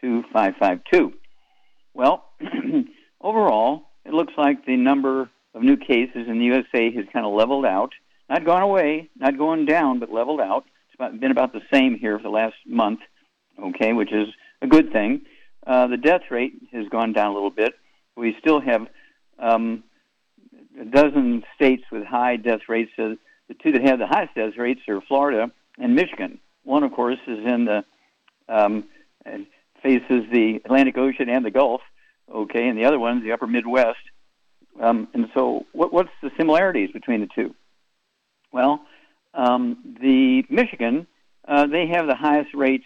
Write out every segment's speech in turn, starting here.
2552. Well, overall, it looks like the number of new cases in the USA has kind of leveled out. Not gone away, not going down, but leveled out. It's about, been about the same here for the last month, okay, which is a good thing. Uh, the death rate has gone down a little bit. We still have um, a dozen states with high death rates. Uh, the two that have the highest death rates are Florida and Michigan. One, of course, is in the um, faces the Atlantic Ocean and the Gulf, okay, and the other one's the upper Midwest. Um, and so, what, what's the similarities between the two? Well, um, the Michigan, uh, they have the highest rate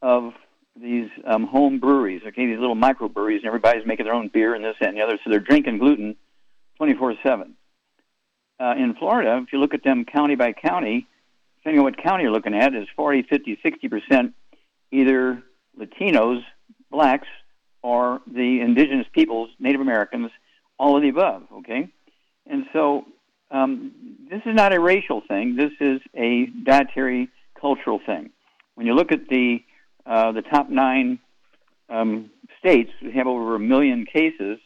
of these um, home breweries, okay, these little microbreweries, and everybody's making their own beer and this and the other, so they're drinking gluten 24 7. Uh, in Florida, if you look at them county by county, depending on what county you're looking at, is 40, 50, 60% either Latinos, blacks, or the indigenous peoples, Native Americans, all of the above, okay? And so um, this is not a racial thing. This is a dietary cultural thing. When you look at the uh, the top nine um, states, we have over a million cases.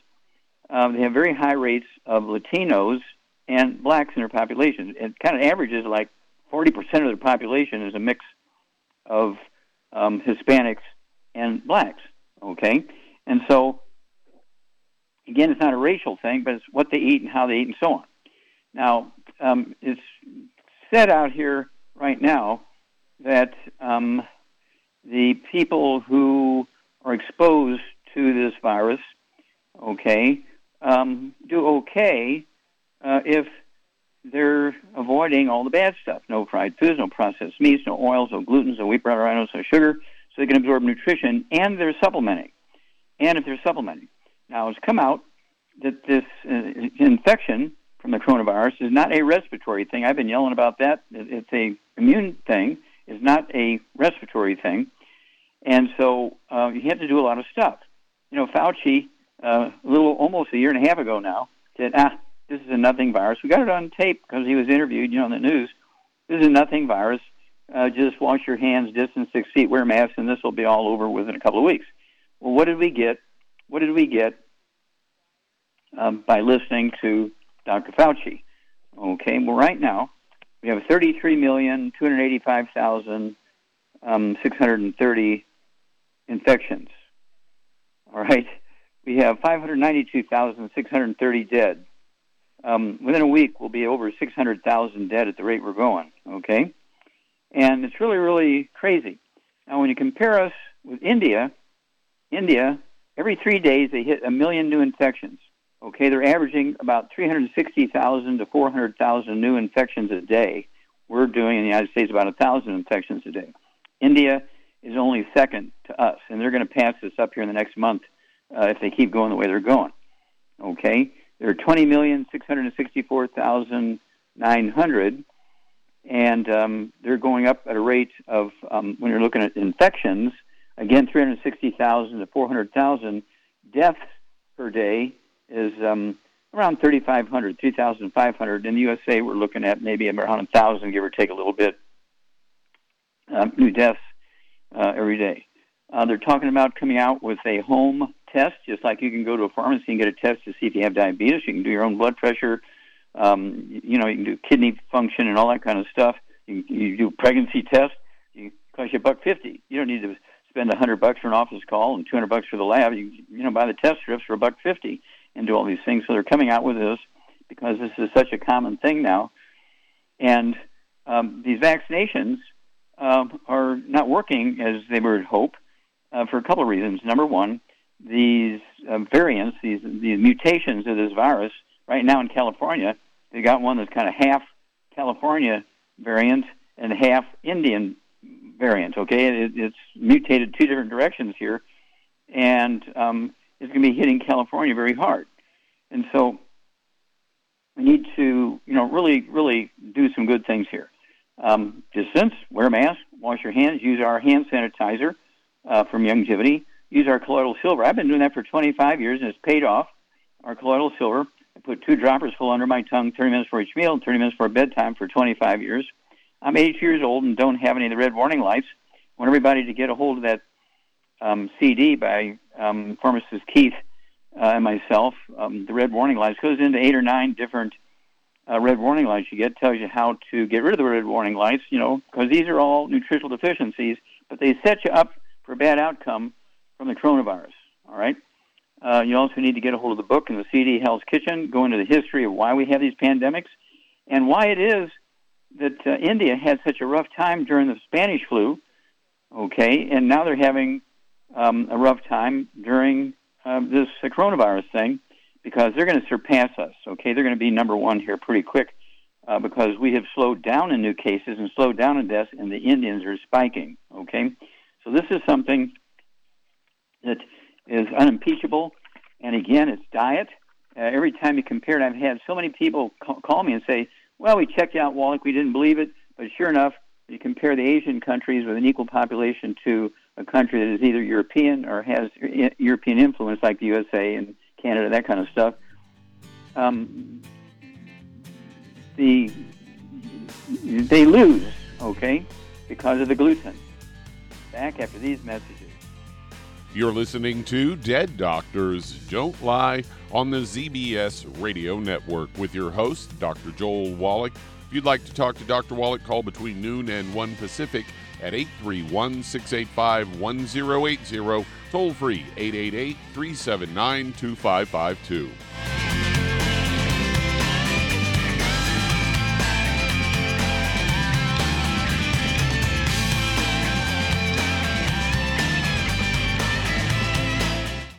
Um, they have very high rates of Latinos and blacks in their population. It kind of averages like 40% of their population is a mix of um, Hispanics and blacks. Okay, and so again, it's not a racial thing, but it's what they eat and how they eat and so on. Now, um, it's said out here right now that um, the people who are exposed to this virus, okay, um, do okay uh, if they're avoiding all the bad stuff. No fried foods, no processed meats, no oils, no gluten, no wheat bread, no sugar, so they can absorb nutrition, and they're supplementing. And if they're supplementing. Now, it's come out that this uh, infection from the coronavirus is not a respiratory thing. I've been yelling about that. It's a immune thing. It's not a respiratory thing. And so uh, you have to do a lot of stuff. You know, Fauci, uh, a little almost a year and a half ago now, said, ah, this is a nothing virus. We got it on tape because he was interviewed, you know, in the news. This is a nothing virus. Uh, just wash your hands, distance six feet, wear masks, and this will be all over within a couple of weeks. Well, what did we get? What did we get um, by listening to Dr. Fauci? Okay, well, right now we have 33,285,630 um, infections. All right, we have 592,630 dead. Um, within a week, we'll be over 600,000 dead at the rate we're going. Okay, and it's really, really crazy. Now, when you compare us with India, India, every three days they hit a million new infections. Okay, they're averaging about 360,000 to 400,000 new infections a day. We're doing in the United States about 1,000 infections a day. India is only second to us, and they're going to pass this up here in the next month uh, if they keep going the way they're going. Okay, there are 20,664,900 and um, they're going up at a rate of um, when you're looking at infections, again 360,000 to 400,000 deaths per day is um, around 3,500, 3,500. In the USA, we're looking at maybe around 1,000, give or take a little bit, um, new deaths uh, every day. Uh, they're talking about coming out with a home test, just like you can go to a pharmacy and get a test to see if you have diabetes. You can do your own blood pressure um, you know, you can do kidney function and all that kind of stuff. You, you do pregnancy tests. You costs you a buck fifty. You don't need to spend a hundred bucks for an office call and two hundred bucks for the lab. You you know buy the test strips for a buck fifty and do all these things. So they're coming out with this because this is such a common thing now, and um, these vaccinations um, are not working as they would hope uh, for a couple of reasons. Number one, these uh, variants, these these mutations of this virus, right now in California, they got one that's kind of half California variant and half Indian variant. Okay, it, it's mutated two different directions here, and um, it's going to be hitting California very hard. And so we need to, you know, really, really do some good things here. Um, distance, wear a mask, wash your hands, use our hand sanitizer uh, from Youngevity, use our colloidal silver. I've been doing that for 25 years, and it's paid off. Our colloidal silver. I put two droppers full under my tongue, 30 minutes for each meal, 30 minutes for bedtime for 25 years. I'm 82 years old and don't have any of the red warning lights. I want everybody to get a hold of that um, CD by um, pharmacist Keith uh, and myself. Um, the red warning lights goes into eight or nine different uh, red warning lights you get. Tells you how to get rid of the red warning lights. You know, because these are all nutritional deficiencies, but they set you up for a bad outcome from the coronavirus. All right. Uh, you also need to get a hold of the book and the CD Hell's Kitchen, go into the history of why we have these pandemics and why it is that uh, India had such a rough time during the Spanish flu, okay, and now they're having um, a rough time during uh, this uh, coronavirus thing because they're going to surpass us, okay? They're going to be number one here pretty quick uh, because we have slowed down in new cases and slowed down in deaths, and the Indians are spiking, okay? So this is something that is unimpeachable, and again, it's diet. Uh, every time you compare it, I've had so many people call, call me and say, well, we checked out Wallach, we didn't believe it, but sure enough, you compare the Asian countries with an equal population to a country that is either European or has European influence, like the USA and Canada, that kind of stuff. Um, the they lose, okay, because of the gluten. Back after these messages. You're listening to Dead Doctors Don't Lie on the ZBS Radio Network with your host, Dr. Joel Wallach. If you'd like to talk to Dr. Wallach, call between noon and 1 Pacific at 831 685 1080, toll free 888 379 2552.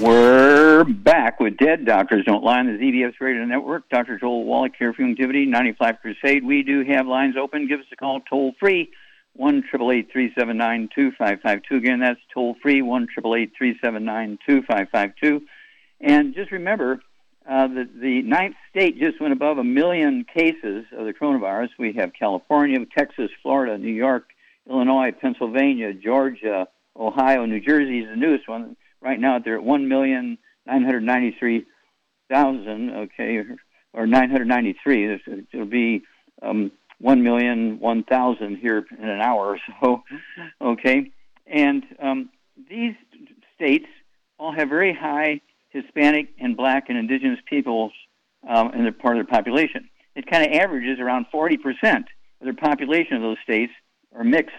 We're back with Dead Doctors Don't Lie on the ZBS Radio Network. Dr. Joel Wallach here from Youngevity 95 Crusade. We do have lines open. Give us a call toll free, 1 379 2552. Again, that's toll free, 1 379 2552. And just remember, uh, the, the ninth state just went above a million cases of the coronavirus. We have California, Texas, Florida, New York, Illinois, Pennsylvania, Georgia, Ohio, New Jersey is the newest one. Right now, they're at one million nine hundred ninety-three thousand. Okay, or, nine hundred ninety-three. It'll be um, one million one thousand here in an hour or so. Okay, and um, these states all have very high Hispanic and Black and Indigenous peoples um, in their part of their population. It kind of averages around 40% of their population of those states are a mix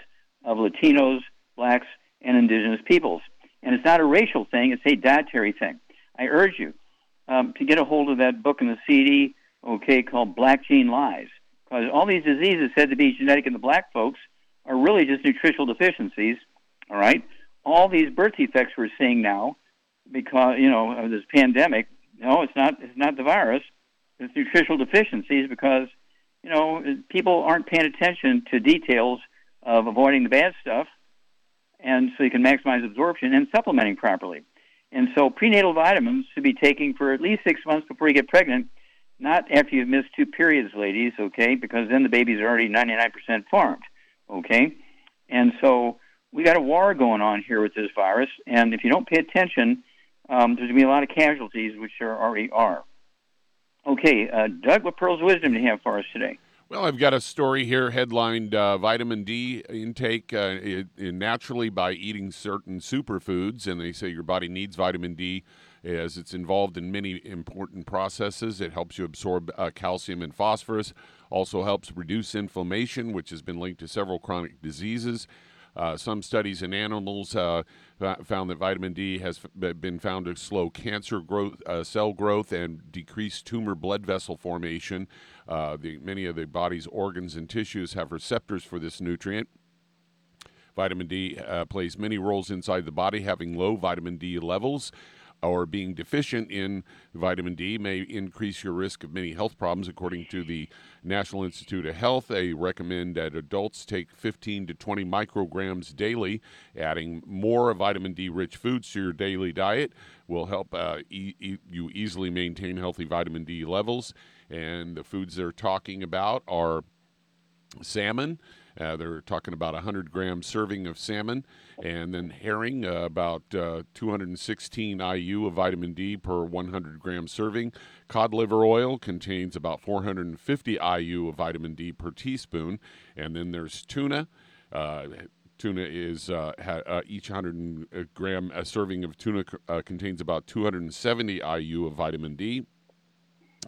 of Latinos, Blacks, and Indigenous peoples. And it's not a racial thing, it's a dietary thing. I urge you um, to get a hold of that book in the CD, okay, called Black Gene Lies. Because all these diseases said to be genetic in the black folks are really just nutritional deficiencies, all right? All these birth defects we're seeing now because, you know, of this pandemic, no, it's not, it's not the virus. It's nutritional deficiencies because, you know, people aren't paying attention to details of avoiding the bad stuff and so you can maximize absorption and supplementing properly. And so prenatal vitamins should be taken for at least six months before you get pregnant, not after you've missed two periods, ladies, okay? Because then the baby's already 99% formed, okay? And so we got a war going on here with this virus, and if you don't pay attention, um, there's going to be a lot of casualties, which there already are. Okay, uh, Doug, what pearls of wisdom do you have for us today? Well, I've got a story here headlined uh, Vitamin D intake uh, it, it naturally by eating certain superfoods. And they say your body needs vitamin D as it's involved in many important processes. It helps you absorb uh, calcium and phosphorus, also helps reduce inflammation, which has been linked to several chronic diseases. Uh, some studies in animals uh, found that vitamin D has been found to slow cancer growth, uh, cell growth, and decrease tumor blood vessel formation. Uh, the, many of the body's organs and tissues have receptors for this nutrient. Vitamin D uh, plays many roles inside the body. Having low vitamin D levels or being deficient in vitamin D may increase your risk of many health problems. According to the National Institute of Health, they recommend that adults take 15 to 20 micrograms daily. Adding more vitamin D rich foods to your daily diet will help uh, e- e- you easily maintain healthy vitamin D levels. And the foods they're talking about are salmon. Uh, they're talking about a 100 gram serving of salmon, and then herring, uh, about uh, 216 IU of vitamin D per 100 gram serving. Cod liver oil contains about 450 IU of vitamin D per teaspoon. And then there's tuna. Uh, tuna is uh, ha, uh, each 100 gram a serving of tuna contains about 270 IU of vitamin D.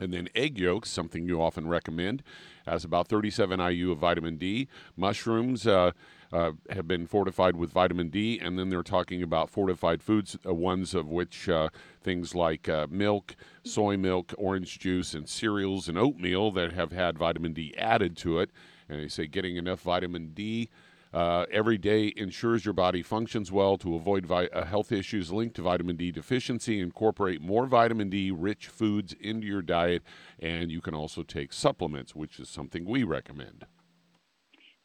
And then egg yolks, something you often recommend, has about 37 IU of vitamin D. Mushrooms uh, uh, have been fortified with vitamin D, and then they're talking about fortified foods, uh, ones of which uh, things like uh, milk, soy milk, orange juice, and cereals and oatmeal that have had vitamin D added to it. And they say getting enough vitamin D uh, every day ensures your body functions well to avoid vi- uh, health issues linked to vitamin D deficiency. Incorporate more vitamin D rich foods into your diet, and you can also take supplements, which is something we recommend.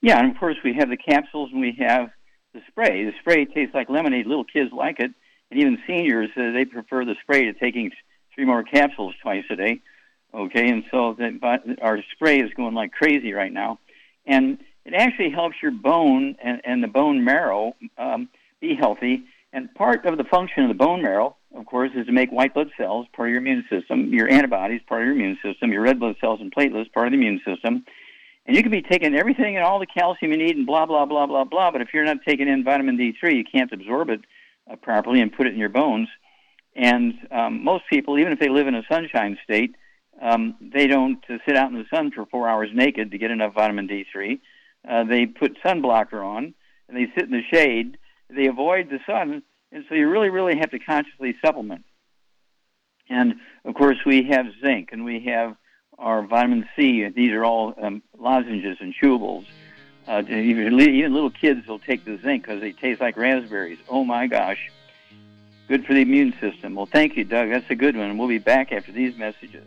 Yeah, and of course, we have the capsules and we have the spray. The spray tastes like lemonade. Little kids like it, and even seniors, uh, they prefer the spray to taking three more capsules twice a day. Okay, and so that, our spray is going like crazy right now. And it actually helps your bone and, and the bone marrow um, be healthy. And part of the function of the bone marrow, of course, is to make white blood cells, part of your immune system, your antibodies, part of your immune system, your red blood cells and platelets, part of the immune system. And you can be taking everything and all the calcium you need and blah, blah, blah, blah, blah. But if you're not taking in vitamin D3, you can't absorb it uh, properly and put it in your bones. And um, most people, even if they live in a sunshine state, um, they don't uh, sit out in the sun for four hours naked to get enough vitamin D3 uh, they put sunblocker on, and they sit in the shade. They avoid the sun, and so you really, really have to consciously supplement. And of course, we have zinc, and we have our vitamin C. These are all um, lozenges and chewables. Uh, even, even little kids will take the zinc because they taste like raspberries. Oh my gosh! good for the immune system. Well, thank you, Doug. That's a good one. We'll be back after these messages.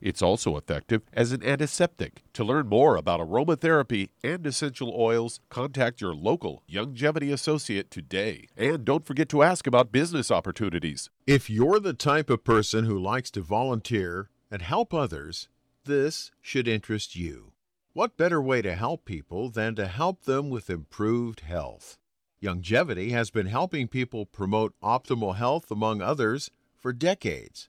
It's also effective as an antiseptic. To learn more about aromatherapy and essential oils, contact your local Youngevity associate today. And don't forget to ask about business opportunities. If you're the type of person who likes to volunteer and help others, this should interest you. What better way to help people than to help them with improved health? Youngevity has been helping people promote optimal health, among others, for decades.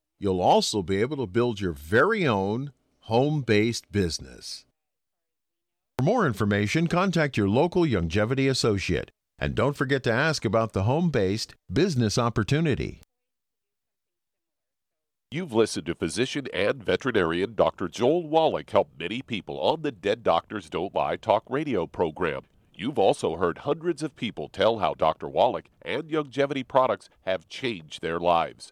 You'll also be able to build your very own home based business. For more information, contact your local Youngevity associate. And don't forget to ask about the home based business opportunity. You've listened to physician and veterinarian Dr. Joel Wallach help many people on the Dead Doctors Don't Lie talk radio program. You've also heard hundreds of people tell how Dr. Wallach and Youngevity products have changed their lives.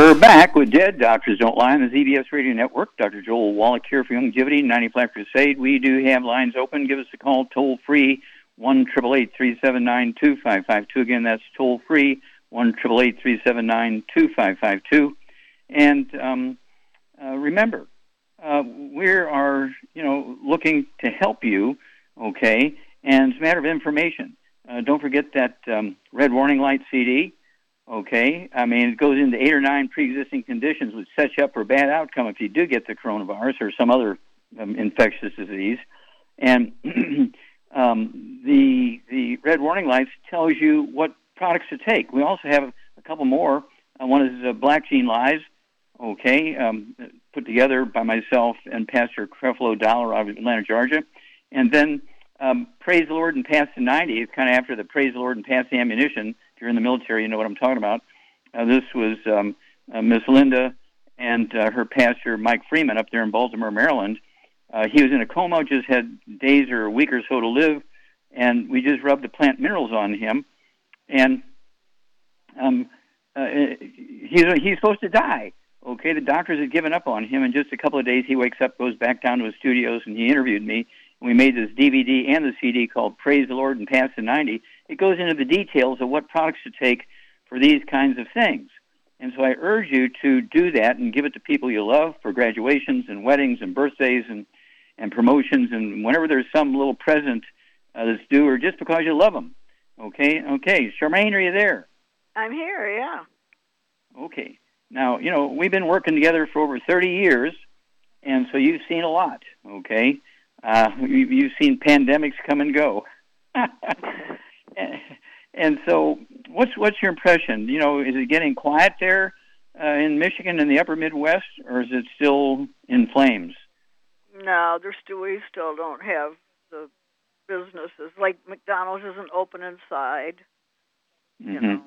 back with Dead Doctors Don't Lie on the ZBS Radio Network. Dr. Joel Wallach here for Youngevity, 90 Flat Crusade. We do have lines open. Give us a call toll free, 1 379 2552. Again, that's toll free, 1 379 2552. And um, uh, remember, uh, we are, you know, looking to help you, okay? And it's a matter of information. Uh, don't forget that um, red warning light CD Okay, I mean it goes into eight or nine pre-existing conditions, which sets you up for a bad outcome if you do get the coronavirus or some other um, infectious disease. And um, the the red warning lights tells you what products to take. We also have a couple more. Uh, one is uh, Black Gene Lies, okay, um, put together by myself and Pastor Creflo Dollar out of Atlanta, Georgia, and then um, Praise the Lord and Pass the 90. It's kind of after the Praise the Lord and Pass the Ammunition you're in the military, you know what I'm talking about. Uh, this was um, uh, Miss Linda and uh, her pastor, Mike Freeman, up there in Baltimore, Maryland. Uh, he was in a coma, just had days or a week or so to live, and we just rubbed the plant minerals on him, and um, uh, he's he's supposed to die. Okay, the doctors had given up on him. In just a couple of days, he wakes up, goes back down to his studios, and he interviewed me. And we made this DVD and the CD called "Praise the Lord and Pass the 90." It goes into the details of what products to take for these kinds of things. And so I urge you to do that and give it to people you love for graduations and weddings and birthdays and and promotions and whenever there's some little present uh, that's due or just because you love them. Okay, okay. Charmaine, are you there? I'm here. Yeah. Okay. Now, you know, we've been working together for over 30 years, and so you've seen a lot, okay? Uh, you've seen pandemics come and go. and so, what's what's your impression? You know, is it getting quiet there uh, in Michigan in the upper Midwest, or is it still in flames? No, there's still we still don't have the businesses like McDonald's isn't open inside. Mm-hmm. You know,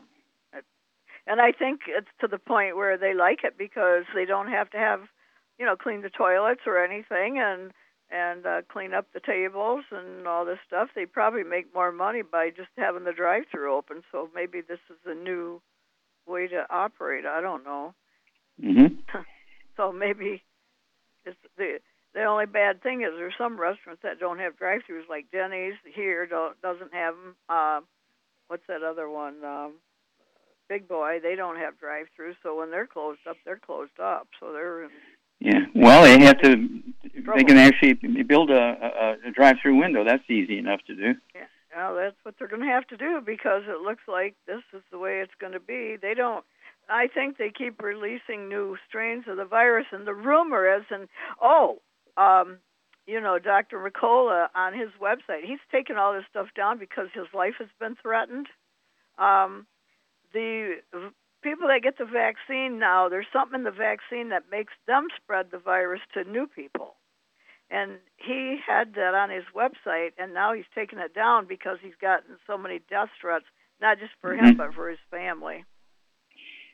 and I think it's to the point where they like it because they don't have to have, you know, clean the toilets or anything and and uh, clean up the tables and all this stuff. They probably make more money by just having the drive-through open. So maybe this is a new way to operate. I don't know. Mm-hmm. so maybe it's the the only bad thing is there's some restaurants that don't have drive-throughs, like Denny's here don't, doesn't have them. Uh, what's that other one? Um, Big Boy, they don't have drive-throughs, so when they're closed up, they're closed up. So they're in yeah. Well, they have to. They can actually build a, a, a drive-through window. That's easy enough to do. Yeah. Well, that's what they're going to have to do because it looks like this is the way it's going to be. They don't. I think they keep releasing new strains of the virus, and the rumor is, and oh, um, you know, Dr. Mercola on his website, he's taken all this stuff down because his life has been threatened. Um, the people that get the vaccine now, there's something in the vaccine that makes them spread the virus to new people. And he had that on his website, and now he's taken it down because he's gotten so many death threats, not just for Mm-hmm. him, but for his family.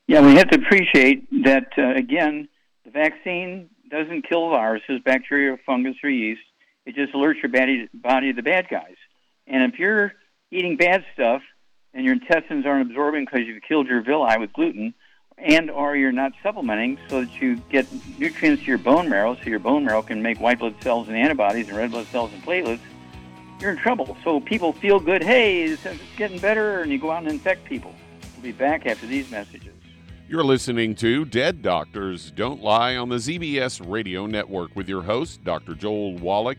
Yeah, we have to appreciate that. Uh, again, the vaccine doesn't kill viruses, bacteria, fungus, or yeast. It just alerts your body, body to the bad guys. And if you're eating bad stuff and your intestines aren't absorbing because you've killed your villi with gluten, and or you're not supplementing so that you get nutrients to your bone marrow, so your bone marrow can make white blood cells and antibodies and red blood cells and platelets, you're in trouble. So people feel good, hey, it's getting better, and you go out and infect people. We'll be back after these messages. You're listening to Dead Doctors Don't Lie on the ZBS Radio Network with your host, Dr. Joel Wallach.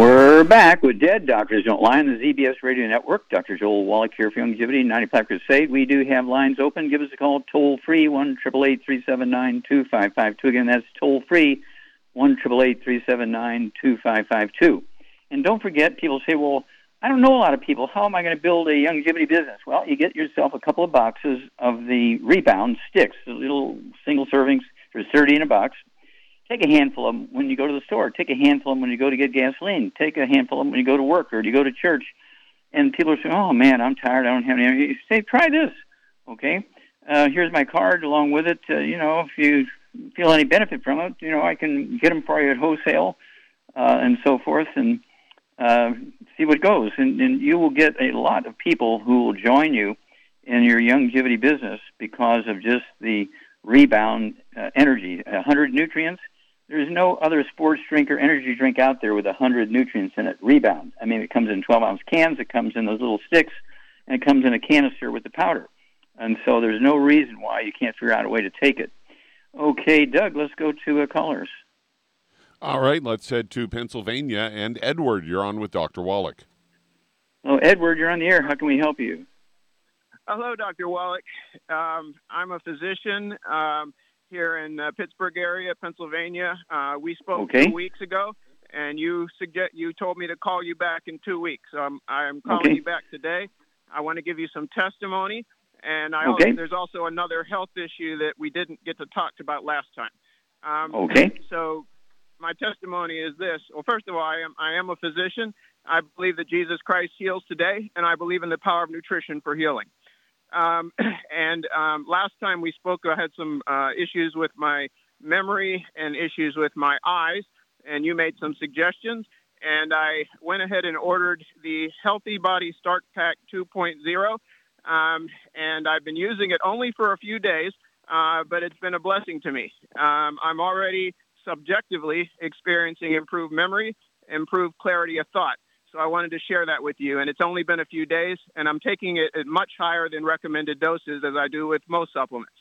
We're back with Dead Doctors Don't Lie on the ZBS Radio Network. Dr. Joel Wallach here for Youngevity 95 Crusade. We do have lines open. Give us a call toll free, 1 379 2552. Again, that's toll free, 1 379 2552. And don't forget, people say, well, I don't know a lot of people. How am I going to build a Youngevity business? Well, you get yourself a couple of boxes of the rebound sticks, the little single servings. There's 30 in a box Take a handful of them when you go to the store. Take a handful of them when you go to get gasoline. Take a handful of them when you go to work or you go to church. And people are saying, "Oh man, I'm tired. I don't have any." You say, "Try this." Okay. Uh, here's my card along with it. Uh, you know, if you feel any benefit from it, you know, I can get them for you at wholesale uh, and so forth, and uh, see what goes. And, and you will get a lot of people who will join you in your Youngevity business because of just the rebound uh, energy. 100 nutrients there's no other sports drink or energy drink out there with 100 nutrients in it. Rebound. I mean, it comes in 12 ounce cans, it comes in those little sticks, and it comes in a canister with the powder. And so there's no reason why you can't figure out a way to take it. Okay, Doug, let's go to uh, callers. All right, let's head to Pennsylvania. And Edward, you're on with Dr. Wallach. Oh, Edward, you're on the air. How can we help you? Hello, Dr. Wallach. Um, I'm a physician. Um, here in uh, Pittsburgh area, Pennsylvania. Uh, we spoke okay. two weeks ago, and you suggest you told me to call you back in two weeks. So I'm, I'm calling okay. you back today. I want to give you some testimony, and I okay. also, there's also another health issue that we didn't get to talk about last time. Um, okay. So my testimony is this. Well, first of all, I am I am a physician. I believe that Jesus Christ heals today, and I believe in the power of nutrition for healing. Um, and um, last time we spoke, I had some uh, issues with my memory and issues with my eyes, and you made some suggestions. And I went ahead and ordered the Healthy Body Start Pack 2.0, um, and I've been using it only for a few days, uh, but it's been a blessing to me. Um, I'm already subjectively experiencing improved memory, improved clarity of thought. So I wanted to share that with you. And it's only been a few days, and I'm taking it at much higher than recommended doses as I do with most supplements.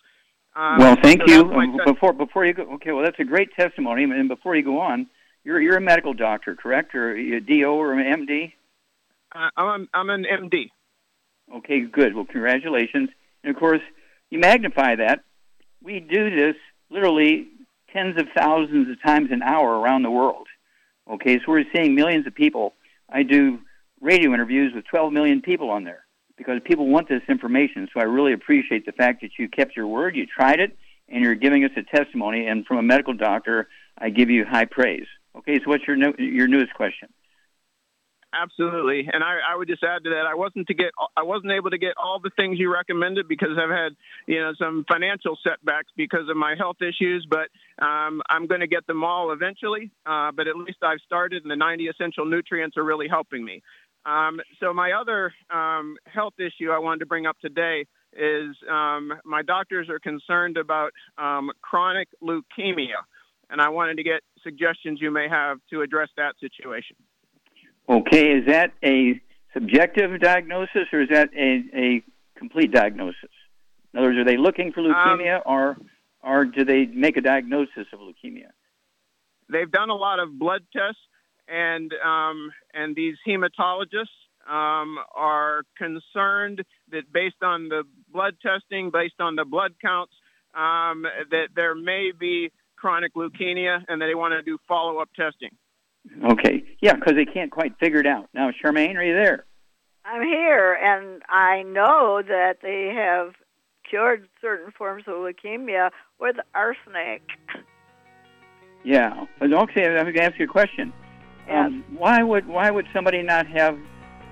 Um, well, thank so you. Before before you go, okay. Well, that's a great testimony. And before you go on, you're you're a medical doctor, correct, or a DO or an MD? Uh, I'm I'm an MD. Okay, good. Well, congratulations. And of course, you magnify that. We do this literally tens of thousands of times an hour around the world. Okay, so we're seeing millions of people I do radio interviews with 12 million people on there because people want this information. So I really appreciate the fact that you kept your word, you tried it, and you're giving us a testimony. And from a medical doctor, I give you high praise. Okay, so what's your no, your newest question? Absolutely, and I, I would just add to that. I wasn't to get, I wasn't able to get all the things you recommended because I've had, you know, some financial setbacks because of my health issues. But um, I'm going to get them all eventually. Uh, but at least I've started, and the 90 essential nutrients are really helping me. Um, so my other um, health issue I wanted to bring up today is um, my doctors are concerned about um, chronic leukemia, and I wanted to get suggestions you may have to address that situation. Okay, is that a subjective diagnosis or is that a, a complete diagnosis? In other words, are they looking for leukemia um, or or do they make a diagnosis of leukemia? They've done a lot of blood tests, and um, and these hematologists um, are concerned that based on the blood testing, based on the blood counts, um, that there may be chronic leukemia, and that they want to do follow up testing. Okay. Yeah, because they can't quite figure it out. Now, Charmaine, are you there? I'm here, and I know that they have cured certain forms of leukemia with arsenic. Yeah. Okay, I'm going to ask you a question. Yes. Um, why would why would somebody not have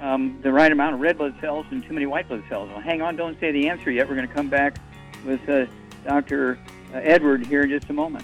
um, the right amount of red blood cells and too many white blood cells? Well, hang on, don't say the answer yet. We're going to come back with uh, Dr. Uh, Edward here in just a moment.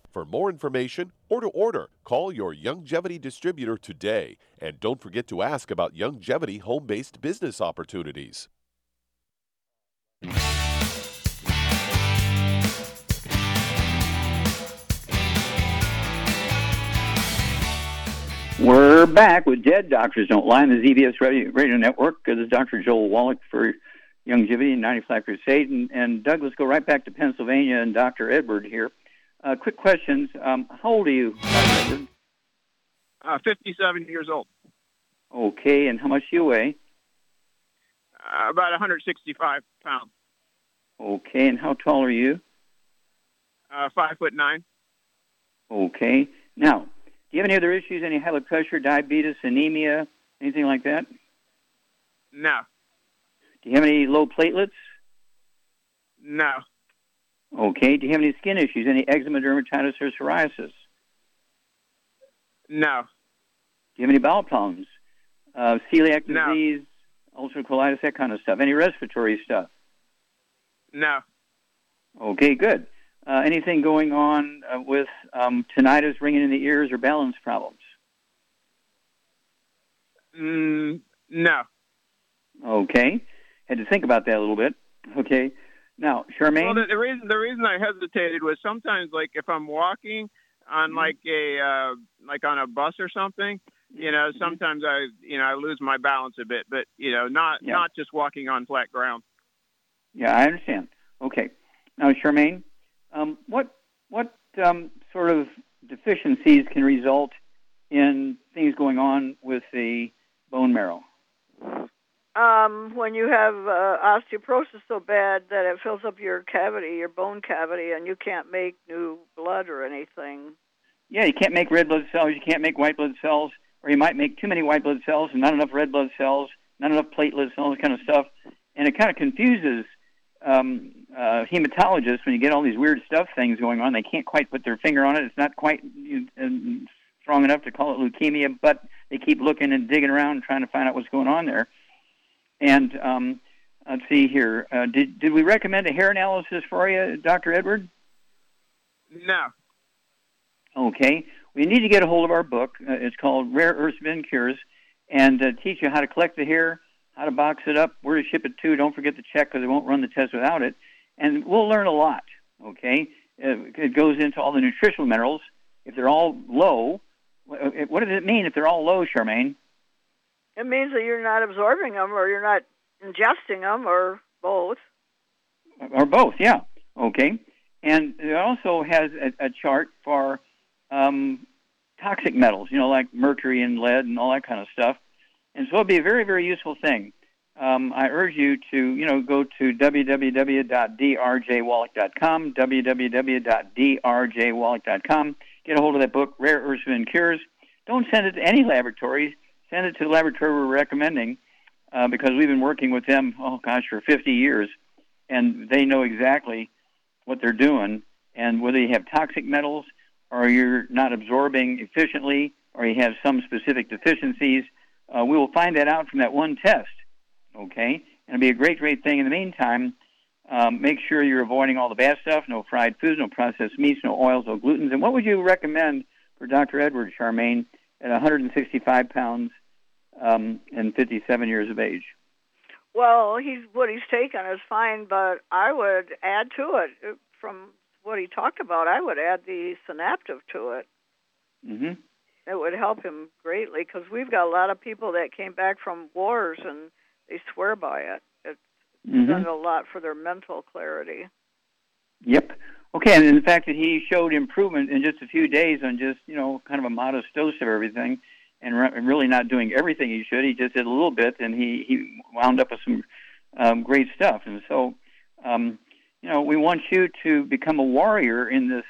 For more information or to order, call your Youngevity distributor today. And don't forget to ask about Youngevity home based business opportunities. We're back with Dead Doctors Don't Lie on the ZBS Radio, Radio Network. This is Dr. Joel Wallach for Youngevity and 95 Crusade. And, and Doug, let's go right back to Pennsylvania and Dr. Edward here. Uh, quick questions. Um, how old are you. Uh, 57 years old. Okay, and how much do you weigh? Uh, about 165 pounds. Okay, and how tall are you? Uh, five foot nine. Okay. Now, do you have any other issues? Any high blood pressure, diabetes, anemia, anything like that? No. Do you have any low platelets? No. Okay. Do you have any skin issues? Any eczema, dermatitis, or psoriasis? No. Do you have any bowel problems? Uh, celiac No. disease, ulcerative colitis, that kind of stuff. Any respiratory stuff? No. Okay, good. Uh, anything going on uh, with um, tinnitus, ringing in the ears, or balance problems? Mm, no. Okay. Had to think about that a little bit. Okay. Now, Charmaine. Well, the, the reason the reason I hesitated was sometimes, like if I'm walking on Mm-hmm. like a uh, like on a bus or something, you know, Mm-hmm. sometimes I you know I lose my balance a bit, but you know, not Yeah. not just walking on flat ground. Yeah, I understand. Okay. Now, Charmaine, um, what what um, sort of deficiencies can result in things going on with the bone marrow? Um, when you have uh, osteoporosis so bad that it fills up your cavity, your bone cavity, and you can't make new blood or anything. Yeah, you can't make red blood cells. You can't make white blood cells, or you might make too many white blood cells and not enough red blood cells, not enough platelets, all this kind of stuff. And it kind of confuses um, uh, hematologists when you get all these weird stuff things going on. They can't quite put their finger on it. It's not quite you, um, strong enough to call it leukemia, but they keep looking and digging around trying to find out what's going on there. And um, let's see here. Uh, did did we recommend a hair analysis for you, Dr. Edward? No. Okay. We need to get a hold of our book. Uh, it's called Rare Earth Spin Cures, and uh, teach you how to collect the hair, how to box it up, where to ship it to. Don't forget to check because they won't run the test without it. And we'll learn a lot. Okay. Uh, it goes into all the nutritional minerals. If they're all low, uh, what does it mean if they're all low, Charmaine? It means that you're not absorbing them, or you're not ingesting them, or both. or both, yeah. Okay. And it also has a, a chart for um, toxic metals, you know, like mercury and lead and all that kind of stuff. And so it'd be a very, very useful thing. Um, I urge you to, you know, go to www.drjwallach.com, www.drjwallach.com. Get a hold of that book, Rare Earths and Cures. Don't send it to any laboratory. Send it to the laboratory we're recommending uh, because we've been working with them, oh gosh, for 50 years, and they know exactly what they're doing. And whether you have toxic metals or you're not absorbing efficiently or you have some specific deficiencies, uh, we will find that out from that one test. Okay? And it'll be a great, great thing. In the meantime, um, make sure you're avoiding all the bad stuff no fried foods, no processed meats, no oils, no glutens. And what would you recommend for Dr. Edward Charmaine at 165 pounds um, and 57 years of age? Well, he's what he's taken is fine, but I would add to it from what he talked about. I would add the Synaptical to it. Mm-hmm. It would help him greatly because we've got a lot of people that came back from wars and they swear by it. It's Mhm. done a lot for their mental clarity. Yep. Okay, and the fact that he showed improvement in just a few days on just you know kind of a modest dose of everything, and re- really not doing everything he should. He just did a little bit, and he he wound up with some um, great stuff. And so, um, you know, we want you to become a warrior in this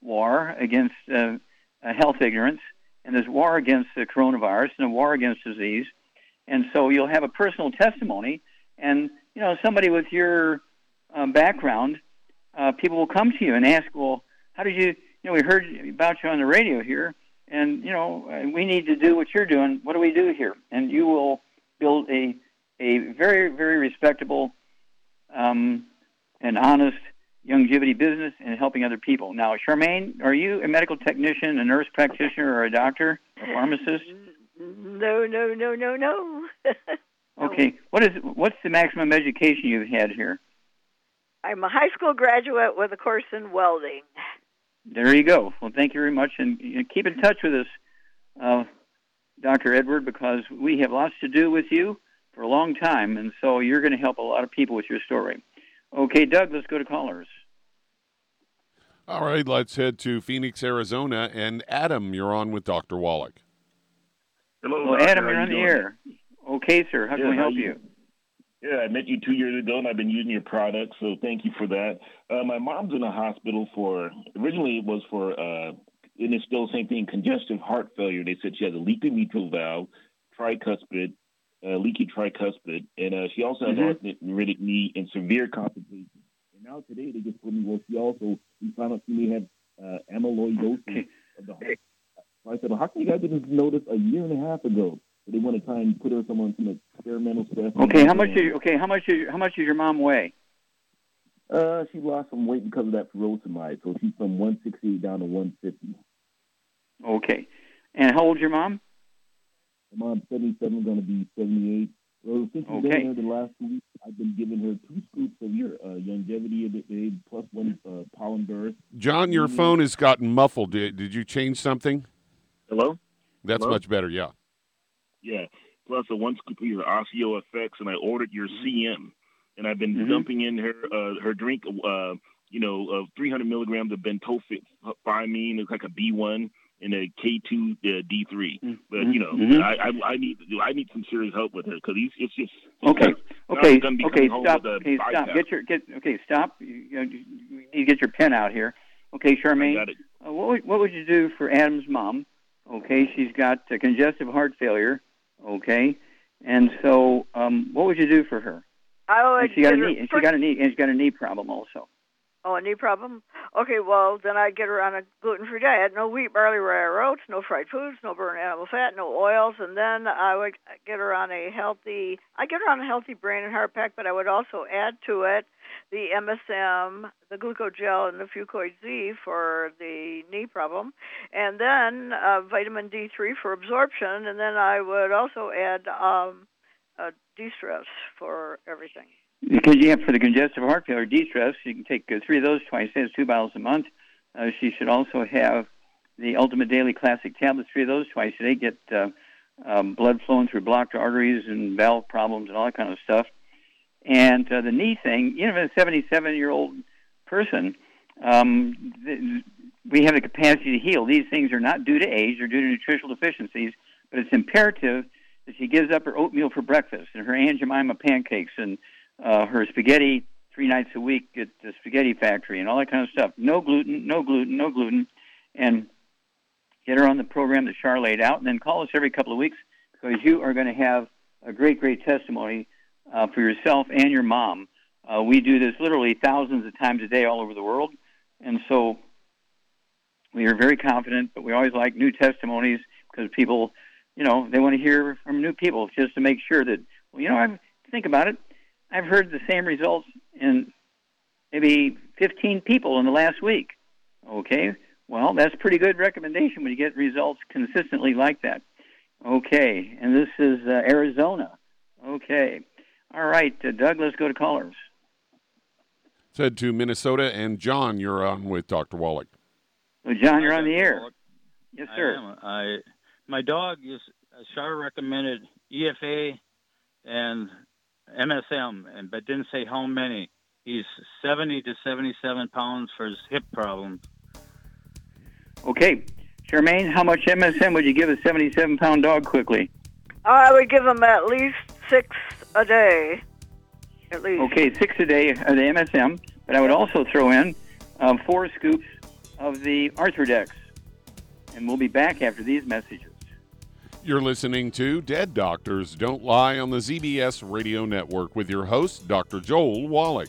war against uh, uh, health ignorance, and this war against the coronavirus, and a war against disease. And so you'll have a personal testimony, and you know somebody with your um, background uh, people will come to you and ask, well, how did you, you know, we heard about you on the radio here, and, you know, we need to do what you're doing. What do we do here? And you will build a, a very, very respectable um, and honest Youngevity business and helping other people. Now, Charmaine, are you a medical technician, a nurse practitioner, or a doctor, a pharmacist? No, no, no, no, no. Okay. What is what's the maximum education you've had here? I'm a high school graduate with a course in welding. There you go. Well, thank you very much, and you know, keep in touch with us, uh, Dr. Edward, because we have lots to do with you for a long time, and so you're going to help a lot of people with your story. Okay, Doug, let's go to callers. All right, let's head to Phoenix, Arizona. And Adam, you're on with Dr. Wallach. Hello, Well. Adam, you're you on the doing? air. Okay, sir. How can we how help you- you? Yeah, I met you two years ago, and I've been using your product, so thank you for that. Uh, my mom's in the hospital for originally it was for uh, and it's still the same thing, congestive heart failure. They said she has a leaky mitral valve, tricuspid, uh, leaky tricuspid, and uh, she also has Mhm. arthritic knee and severe complications. And now today they just told me well she also we found out she may have uh, amyloidosis of the heart. So I said, well, how come you guys didn't notice a year and a half ago? They want to try and put her someone some experimental stuff. Okay, how much? Is, okay, how much? Is, how much does your mom weigh? Uh, she lost some weight because of that furosemide, so she's from 168 down to 150. Okay. And how old's your mom? My mom's 77, going to be 78. Well, since she's Okay. been here the last two weeks, I've been giving her two scoops of your uh, longevity aid plus one uh, pollen burst. John, your phone has gotten muffled. Did, did you change something? Hello? That's Hello? much better, yeah. Yeah, plus a once your Osteo Effects, and I ordered your CM, and I've been Mhm. dumping in her uh, her drink, uh, you know, of 300 milligrams of benfotiamine, it's like a B1 and a K2 uh, D3. But you know, Mhm. I, I I need I need some serious help with her because it's just Okay. Okay. I'm gonna be Okay. Stop. Okay. Stop. Get your get. Okay. Stop. You, you, know, you need to get your pen out here. Okay, Charmaine. Uh, what would, what would you do for Adam's mom? Okay, she's got uh, congestive heart failure. Okay, and so um, what would you do for her? I would And she got a knee. And she got a knee. And she got a knee problem also. Oh, a knee problem? Okay, well, then I'd get her on a gluten free diet. No wheat, barley, rye, or oats, no fried foods, no burnt animal fat, no oils. And then I would get her on a healthy, I get her on a healthy brain and heart pack, but I would also add to it the MSM, the glucogel, and the Fucoid Z for the knee problem. And then uh, vitamin D3 for absorption. And then I would also add um, uh, de-stress for everything. Because you have for the congestive heart failure, de-stress, you can take uh, three of those twice. A day, that's two bottles a month. Uh, she should also have the Ultimate Daily Classic tablets, three of those twice a day. Get uh, um, blood flowing through blocked arteries and valve problems and all that kind of stuff. And uh, the knee thing, know, a 77-year-old person, um, th- we have the capacity to heal. These things are not due to age; they're due to nutritional deficiencies. But it's imperative that she gives up her oatmeal for breakfast and her Aunt Jemima pancakes and uh, her spaghetti three nights a week at the spaghetti factory and all that kind of stuff. No gluten, no gluten, no gluten, and get her on the program that Char laid out, and then call us every couple of weeks because you are going to have a great, great testimony uh, for yourself and your mom. Uh, we do this literally thousands of times a day all over the world, and so we are very confident. But we always like new testimonies because people, you know, they want to hear from new people just to make sure that, well, you know, I think about it. I've heard the same results in maybe 15 people in the last week. Okay, well, that's pretty good recommendation when you get results consistently like that. Okay, and this is uh, Arizona. Okay, all right, uh, Doug, let's go to callers. Said to Minnesota, and John, you're on with Dr. Wallach. Well, John, you're on the air. Yes, sir. I am. I my dog is Char recommended EFA and MSM, and but didn't say how many. He's 70 to 77 pounds for his hip problem. Okay, Charmaine, how much MSM would you give a 77 pound dog quickly? I would give him at least six a day. At least. Okay, six a day of the MSM, but I would also throw in um, four scoops of the Arthrodex. And we'll be back after these messages. You're listening to Dead Doctors Don't Lie on the ZBS Radio Network with your host, Dr. Joel Wallach.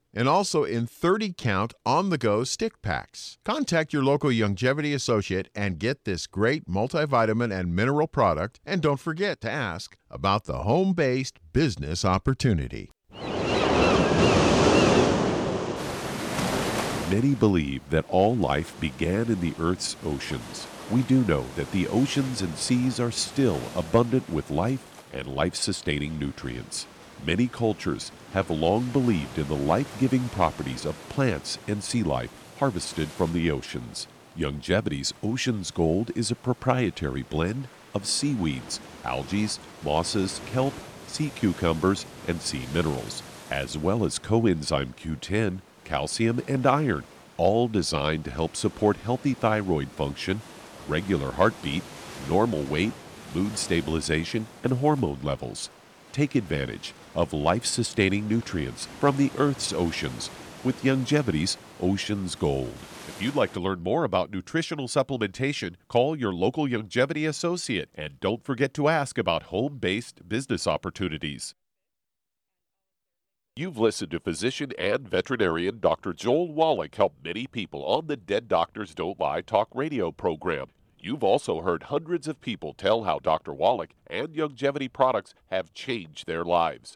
and also in 30 count on the go stick packs. Contact your local Youngevity associate and get this great multivitamin and mineral product. And don't forget to ask about the home based business opportunity. Many believe that all life began in the Earth's oceans. We do know that the oceans and seas are still abundant with life and life sustaining nutrients. Many cultures have long believed in the life giving properties of plants and sea life harvested from the oceans. Youngevity's Ocean's Gold is a proprietary blend of seaweeds, algae, mosses, kelp, sea cucumbers, and sea minerals, as well as coenzyme Q10, calcium, and iron, all designed to help support healthy thyroid function, regular heartbeat, normal weight, mood stabilization, and hormone levels. Take advantage of life sustaining nutrients from the Earth's oceans with Youngevity's Ocean's Gold. If you'd like to learn more about nutritional supplementation, call your local Youngevity associate and don't forget to ask about home based business opportunities. You've listened to physician and veterinarian Dr. Joel Wallach help many people on the Dead Doctors Don't Lie talk radio program. You've also heard hundreds of people tell how Dr. Wallach and Youngevity products have changed their lives.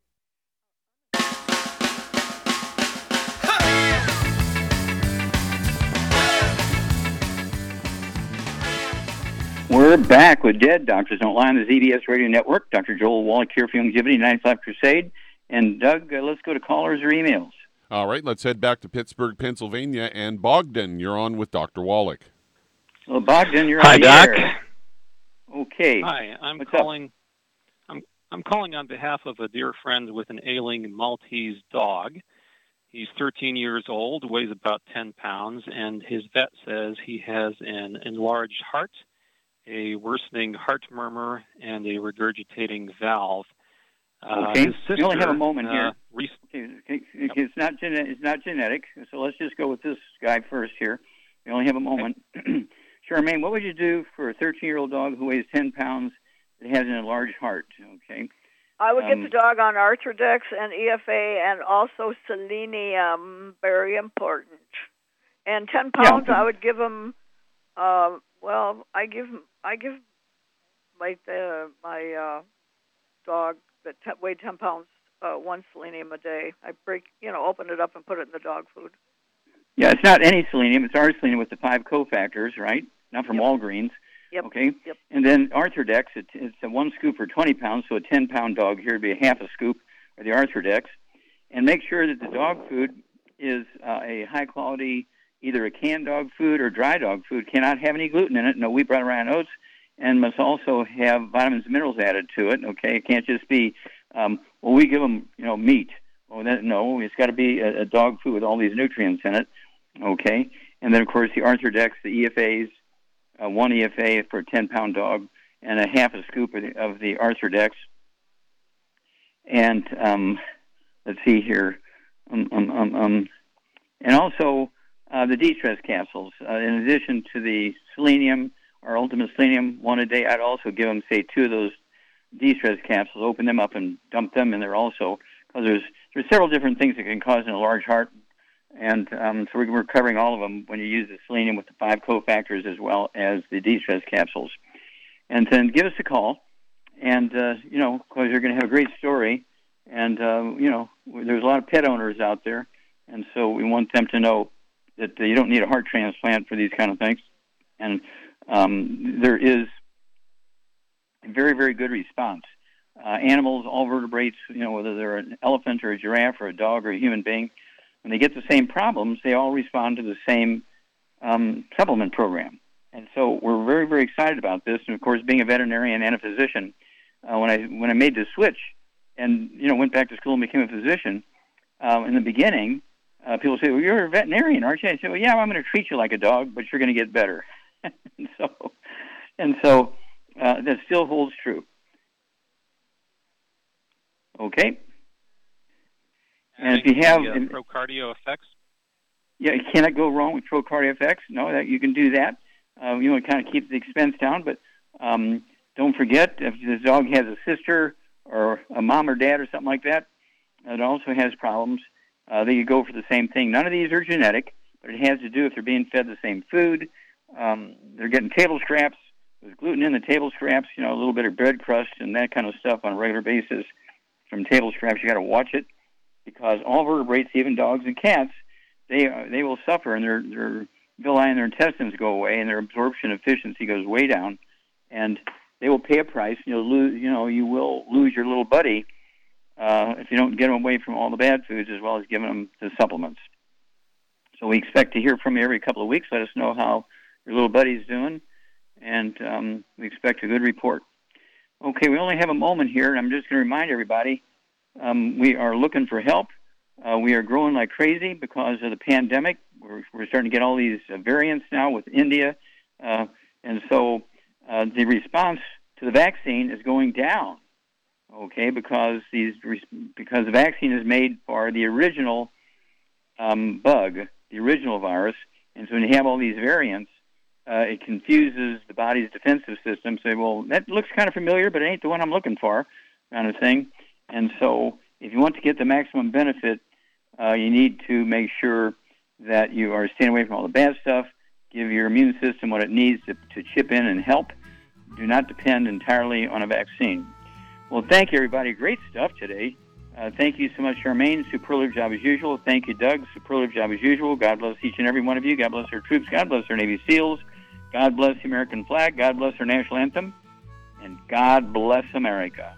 We're back with Dead Doctors Don't Lie on the ZBS Radio Network. Dr. Joel Wallach here for Youngevity 95 Crusade. And Doug, uh, let's go to callers or emails. All right, let's head back to Pittsburgh, Pennsylvania. And Bogdan, you're on with Dr. Wallach. Well, Bogdan, you're Hi, on the Doc. air. Okay. Hi, I'm What's calling. I'm I'm calling on behalf of a dear friend with an ailing Maltese dog. He's 13 years old, weighs about 10 pounds, and his vet says he has an enlarged heart, a worsening heart murmur, and a regurgitating valve. Uh, Okay. his you only have a moment uh, here. rec- Okay, okay, okay, It's not gene- it's not genetic, so let's just go with this guy first here. We only have a moment. Charmaine, what would you do for a 13 year old dog who weighs 10 pounds that has an enlarged heart? Okay. I would Um, get the dog on Arthrodex and EFA and also selenium, very important. And 10 pounds, okay. I would give him. Uh, well, I give I give my uh, my uh, dog that t- weighed 10 pounds uh, one selenium a day. I break, you know, open it up and put it in the dog food. Yeah, it's not any selenium. It's our selenium with the five cofactors, right? Not from Walgreens. Yep. Okay. Yep. And then Arthrodex, it, it's a one scoop for 20 pounds, so a 10 pound dog here would be a half a scoop of the Arthrodex. And make sure that the dog food is uh, a high quality, either a canned dog food or dry dog food. Cannot have any gluten in it, no wheat, brown, rye, and oats, and must also have vitamins and minerals added to it. Okay, it can't just be, um, well, we give them, you know, meat. That, no, it's got to be a, a dog food with all these nutrients in it. Okay, and then of course the Arthrodex, the EFAs, uh, one EFA for a 10 pound dog, and a half a scoop of the, of the Arthrodex. And um, let's see here, um, um, um, um, and also uh, the de-stress capsules. Uh, in addition to the selenium or ultimate selenium one a day, I'd also give them say two of those de-stress capsules. Open them up and dump them in there also, because there's there's several different things that can cause an enlarged heart and um, so we're, we're covering all of them when you use the selenium with the five cofactors as well as the de-stress capsules. And then give us a call, and uh, you know, because you're going to have a great story, and uh, you know, there's a lot of pet owners out there, and so we want them to know that you don't need a heart transplant for these kind of things, and um, there is a very, very good response. Uh, animals, all vertebrates, you know, whether they're an elephant or a giraffe or a dog or a human being, when they get the same problems, they all respond to the same um, supplement program. And so we're very, very excited about this. And of course, being a veterinarian and a physician, uh, when I when I made the switch and you know went back to school and became a physician, uh, in the beginning, uh, people say, "Well, you're a veterinarian, aren't you?" I say, "Well, yeah, well, I'm going to treat you like a dog, but you're going to get better." and so, and so uh, that still holds true. Okay. And if you have the, uh, Procardio effects. Yeah, you cannot go wrong with Procardio effects. No, that you can do that. Uh, you want to kind of keep the expense down, but um, don't forget if the dog has a sister or a mom or dad or something like that, it also has problems. Uh, they could go for the same thing. None of these are genetic, but it has to do if they're being fed the same food. Um, they're getting table scraps. There's gluten in the table scraps. You know, a little bit of bread crust and that kind of stuff on a regular basis from table scraps. You got to watch it because all vertebrates, even dogs and cats, they uh, they will suffer and their their villi and their intestines go away and their absorption efficiency goes way down, and they will pay a price. You'll lose. You know, you will lose your little buddy uh, if you don't get them away from all the bad foods as well as giving them the supplements. So we expect to hear from you every couple of weeks. Let us know how your little buddy's doing, and um, we expect a good report. Okay, we only have a moment here, and I'm just going to remind everybody um, we are looking for help. Uh, we are growing like crazy because of the pandemic. We're, we're starting to get all these uh, variants now with India, uh, and so uh, the response to the vaccine is going down. Okay, because these because the vaccine is made for the original um, bug, the original virus, and so when you have all these variants, uh, it confuses the body's defensive system. Say, well, that looks kind of familiar, but it ain't the one I'm looking for, kind of thing. And so, if you want to get the maximum benefit, uh, you need to make sure that you are staying away from all the bad stuff. Give your immune system what it needs to, to chip in and help. Do not depend entirely on a vaccine. Well, thank you, everybody. Great stuff today. Uh, thank you so much, Charmaine. Superlative job as usual. Thank you, Doug. Superlative job as usual. God bless each and every one of you. God bless our troops. God bless our Navy SEALs. God bless the American flag. God bless our national anthem. And God bless America.